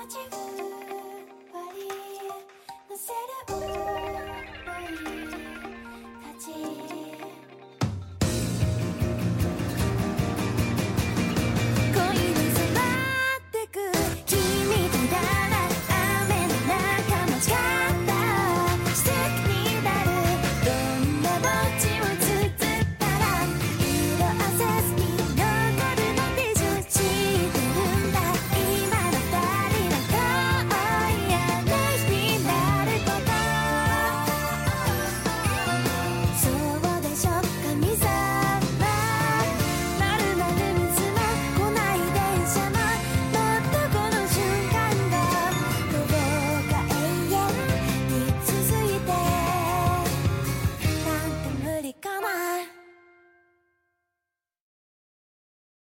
watching.